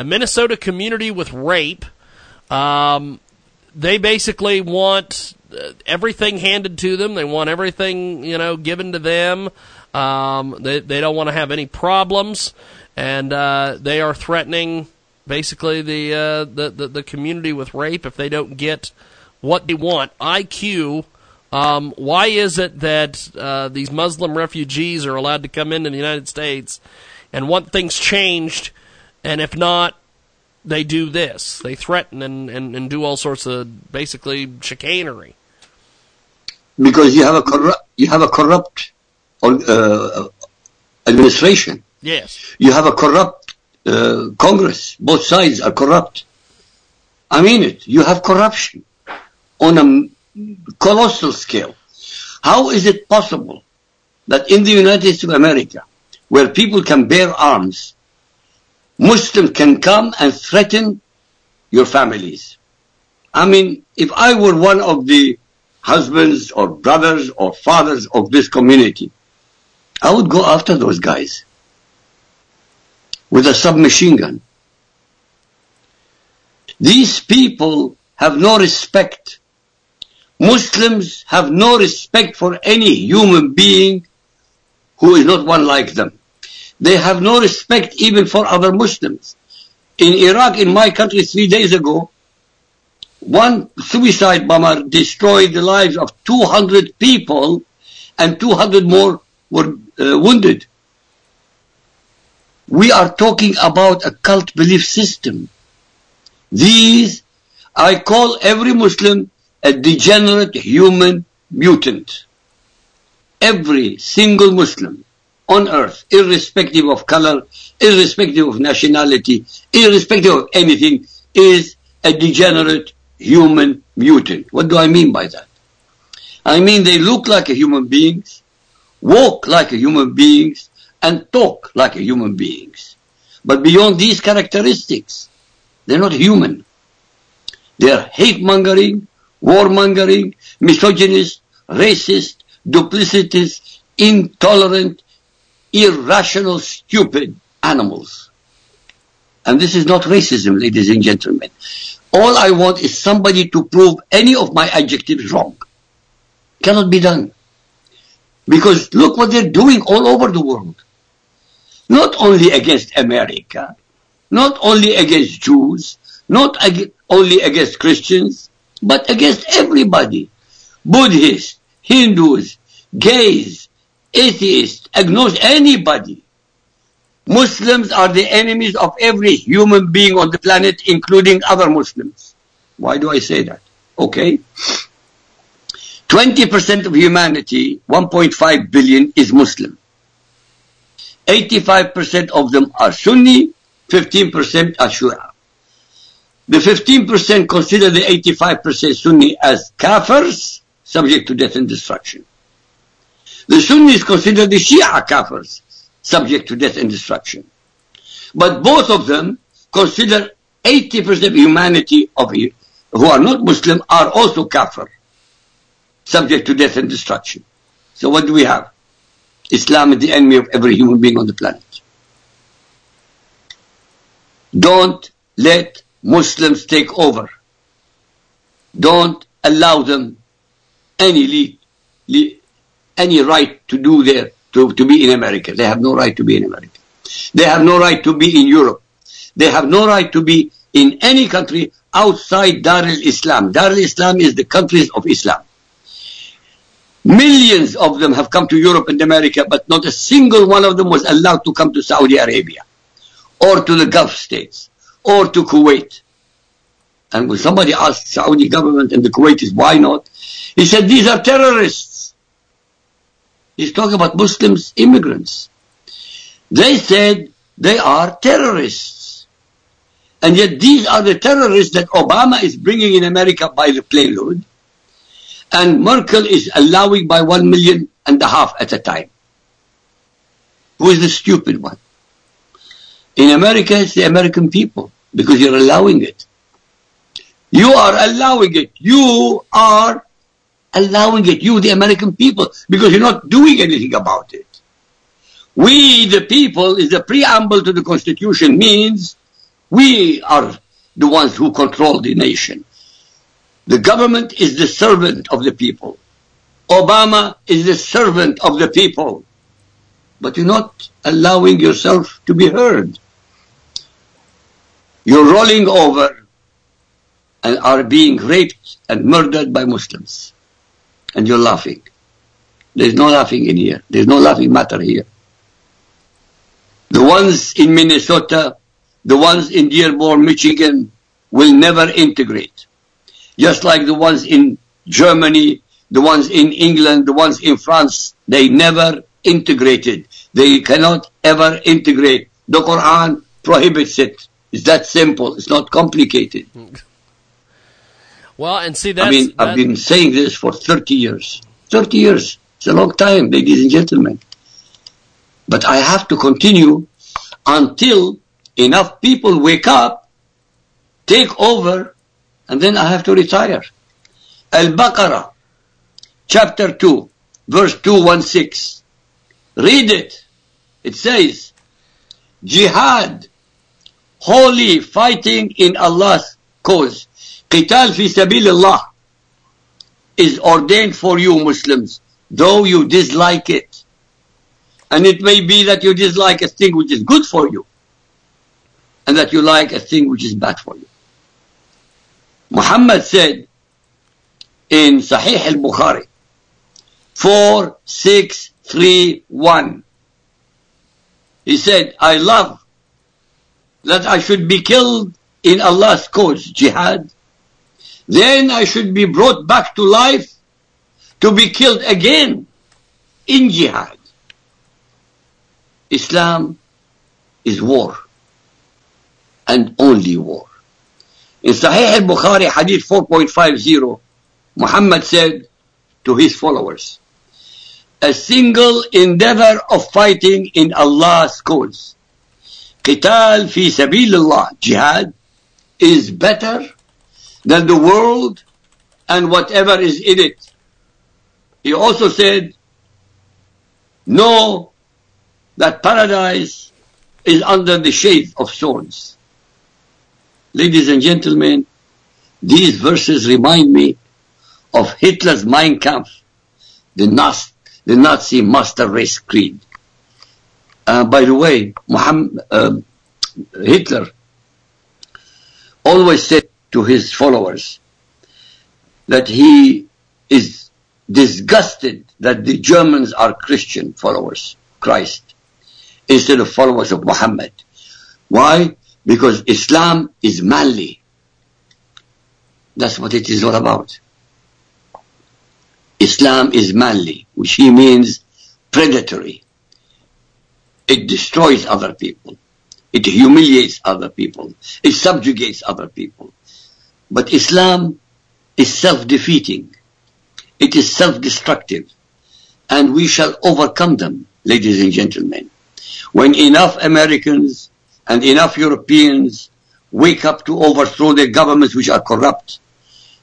a Minnesota community with rape. Um, they basically want uh, everything handed to them. They want everything you know given to them. Um, they they don't want to have any problems, and uh, they are threatening basically the, uh, the the the community with rape if they don't get what they want. IQ. Um, why is it that uh, these Muslim refugees are allowed to come into the United States and want things changed, and if not, they do this? They threaten and, and, and do all sorts of basically chicanery. Because you have a corrupt, you have a corrupt uh, administration. Yes. You have a corrupt uh, Congress. Both sides are corrupt. I mean it. You have corruption on a colossal scale. How is it possible that in the United States of America, where people can bear arms, Muslims can come and threaten your families? I mean, if I were one of the husbands or brothers or fathers of this community, I would go after those guys with a submachine gun. These people have no respect Muslims have no respect for any human being who is not one like them. They have no respect even for other Muslims. In Iraq, in my country, three days ago, one suicide bomber destroyed the lives of 200 people and 200 more were uh, wounded. We are talking about a cult belief system. These, I call every Muslim a degenerate human mutant. Every single Muslim on earth, irrespective of color, irrespective of nationality, irrespective of anything, is a degenerate human mutant. What do I mean by that? I mean they look like human beings, walk like human beings, and talk like human beings. But beyond these characteristics, they're not human. They're hate-mongering, war-mongering, misogynist, racist, duplicitous, intolerant, irrational, stupid animals. And this is not racism, ladies and gentlemen. All I want is somebody to prove any of my adjectives wrong. Cannot be done. Because look what they're doing all over the world. Not only against America, not only against Jews, not ag- only against Christians, but against everybody. Buddhists, Hindus, gays, atheists, agnostics, anybody. Muslims are the enemies of every human being on the planet, including other Muslims. Why do I say that? Okay. 20% of humanity, 1.5 billion, is Muslim. 85% of them are Sunni, 15% are Shia. The 15% consider the 85% Sunni as kafirs, subject to death and destruction. The Sunnis consider the Shia kafirs, subject to death and destruction. But both of them consider 80% of humanity of who are not Muslim are also kafir, subject to death and destruction. So what do we have? Islam is the enemy of every human being on the planet. Don't let Muslims take over. Don't allow them any lead, lead, any right to do their to, to be in America. They have no right to be in America. They have no right to be in Europe. They have no right to be in any country outside Dar al-Islam. Dar al-Islam is the countries of Islam. Millions of them have come to Europe and America, but not a single one of them was allowed to come to Saudi Arabia or to the Gulf states or to Kuwait. And when somebody asked Saudi government and the Kuwaitis why not, he said these are terrorists. He's talking about Muslims, immigrants. They said they are terrorists. And yet these are the terrorists that Obama is bringing in America by the plane load. And Merkel is allowing by one million and a half at a time. Who is the stupid one? In America, it's the American people because you're allowing it. You are allowing it. You are allowing it. You, the American people, because you're not doing anything about it. We, the people, is the preamble to the Constitution, means we are the ones who control the nation. The government is the servant of the people. Obama is the servant of the people. But you're not allowing yourself to be heard. You're rolling over and are being raped and murdered by Muslims. And you're laughing. There's no laughing in here. There's no laughing matter here. The ones in Minnesota, the ones in Dearborn, Michigan will never integrate. Just like the ones in Germany, the ones in England, the ones in France, they never integrated. They cannot ever integrate. The Quran prohibits it. It's that simple. It's not complicated. (laughs) Well, and see, that's, I mean, I've been saying this for 30 years. 30 years. It's a long time, ladies and gentlemen. But I have to continue until enough people wake up, take over, and then I have to retire. Al-Baqarah, chapter 2, verse 216. Read it. It says, Jihad, holy fighting in Allah's cause. Qital fi sabilillah is ordained for you Muslims, though you dislike it. And it may be that you dislike a thing which is good for you. and that you like a thing which is bad for you. Muhammad said in Sahih al-Bukhari 4631 he said I love that I should be killed in Allah's cause jihad then I should be brought back to life to be killed again in jihad. Islam is war and only war. In Sahih al-Bukhari hadith 4.50 Muhammad said to his followers, a single endeavor of fighting in Allah's cause, qital fi sabilillah, jihad, is better than the world and whatever is in it. He also said, know that paradise is under the shade of thorns. Ladies and gentlemen, these verses remind me of Hitler's Mein Kampf, the Nazi, the Nazi master race creed. Uh, by the way, Muhammad, uh, Hitler always said to his followers that he is disgusted that the Germans are Christian followers, Christ, instead of followers of Muhammad. Why? Because Islam is manly. That's what it is all about. Islam is manly, which he means predatory. It destroys other people. It humiliates other people. It subjugates other people. But Islam is self-defeating. It is self-destructive. And we shall overcome them, ladies and gentlemen. When enough Americans and enough Europeans wake up to overthrow their governments which are corrupt,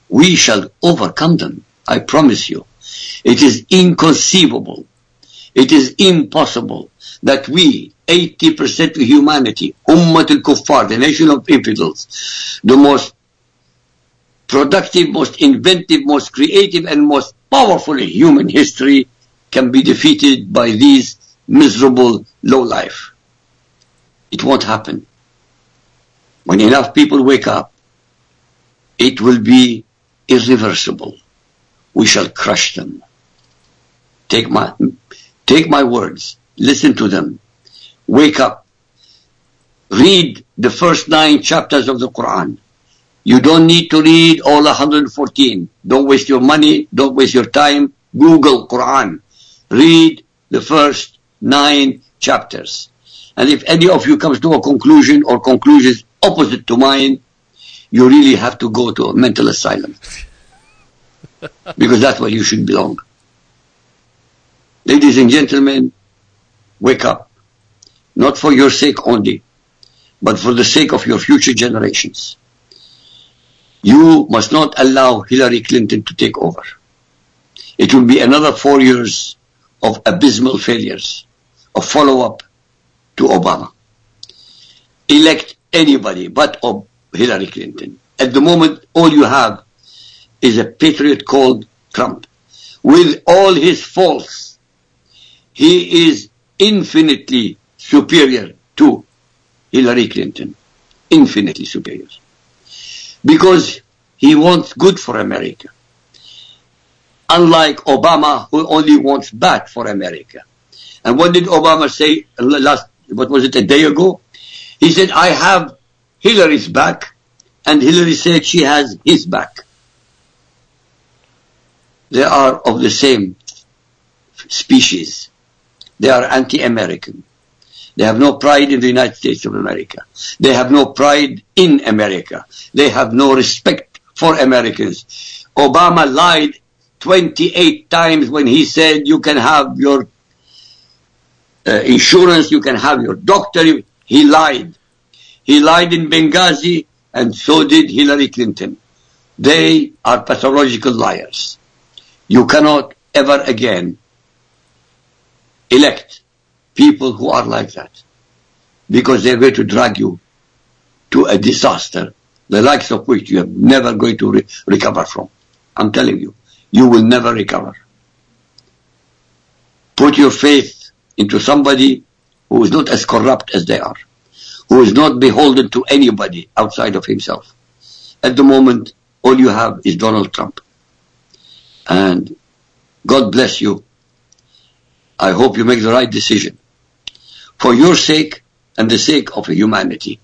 we shall overcome them. I promise you. It is inconceivable. It is impossible that we, 80% of humanity, Ummat al-Kuffar, the nation of infidels, the most productive, most inventive, most creative, and most powerful in human history, can be defeated by these miserable low life. It won't happen. When enough people wake up, it will be irreversible. We shall crush them. Take my, take my words. Listen to them. Wake up. Read the first nine chapters of the Quran. You don't need to read all 114. Don't waste your money. Don't waste your time. Google Quran. Read the first nine chapters. And if any of you comes to a conclusion or conclusions opposite to mine, you really have to go to a mental asylum. (laughs) because that's where you should belong. Ladies and gentlemen, wake up. Not for your sake only, but for the sake of your future generations. You must not allow Hillary Clinton to take over. It will be another four years of abysmal failures, of follow-up to Obama. Elect anybody but Hillary Clinton. At the moment, all you have is a patriot called Trump. With all his faults, he is infinitely superior to Hillary Clinton. Infinitely superior. Because he wants good for America. Unlike Obama, who only wants bad for America. And what did Obama say last, what was it, a day ago? He said, I have Hillary's back, and Hillary said she has his back. They are of the same species. They are anti-American. They have no pride in the United States of America. They have no pride in America. They have no respect for Americans. Obama lied 28 times when he said you can have your uh, insurance, you can have your doctor. He lied. He lied in Benghazi and so did Hillary Clinton. They are pathological liars. You cannot ever again elect people who are like that because they're going to drag you to a disaster the likes of which you are never going to re recover from. I'm telling you, you will never recover. Put your faith into somebody who is not as corrupt as they are, who is not beholden to anybody outside of himself. At the moment, all you have is Donald Trump. And God bless you. I hope you make the right decision for your sake and the sake of humanity.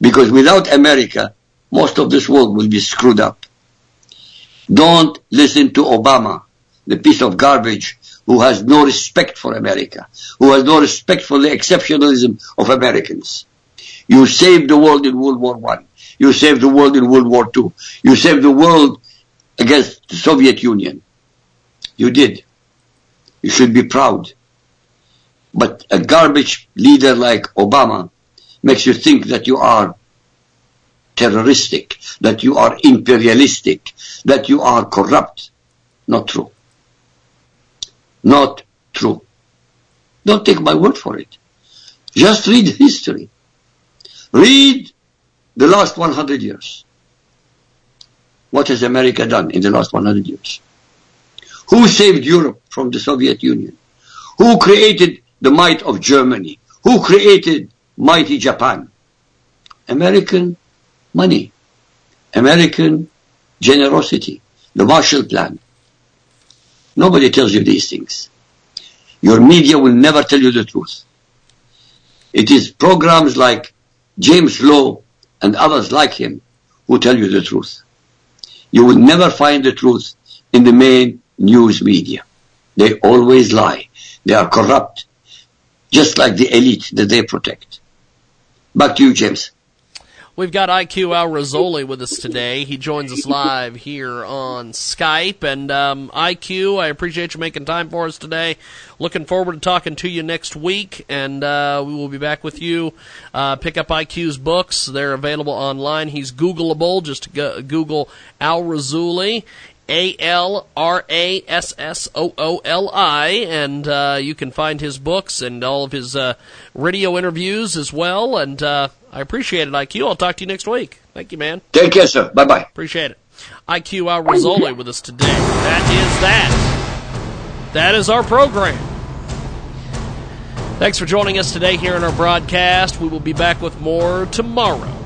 Because without America, most of this world will be screwed up. Don't listen to Obama, the piece of garbage who has no respect for America, who has no respect for the exceptionalism of Americans. You saved the world in World War One. You saved the world in World War Two. You saved the world against the Soviet Union. You did. You should be proud. But a garbage leader like Obama makes you think that you are terroristic, that you are imperialistic, that you are corrupt. Not true. Not true. Don't take my word for it. Just read history. Read the last 100 years. What has America done in the last 100 years? Who saved Europe from the Soviet Union? Who created the might of Germany? Who created mighty Japan? American money. American generosity. The Marshall Plan. Nobody tells you these things. Your media will never tell you the truth. It is programs like James Lowe and others like him who tell you the truth. You will never find the truth in the main news media. They always lie. They are corrupt, just like the elite that they protect. Back to you, James. We've got IQ Al Rassooli with us today. He joins us live here on Skype. And um, IQ, I appreciate you making time for us today. Looking forward to talking to you next week, and uh, we will be back with you. Uh, pick up IQ's books; they're available online. He's Googleable. Just go- Google Al Rassooli. A L R A S S O O L I, and uh, you can find his books and all of his uh, radio interviews as well. And uh, I appreciate it, IQ. I'll talk to you next week. Thank you, man. Take care, sir. Bye bye. Appreciate it. IQ Al Rassooli with us today. That is that. That is our program. Thanks for joining us today here in our broadcast. We will be back with more tomorrow.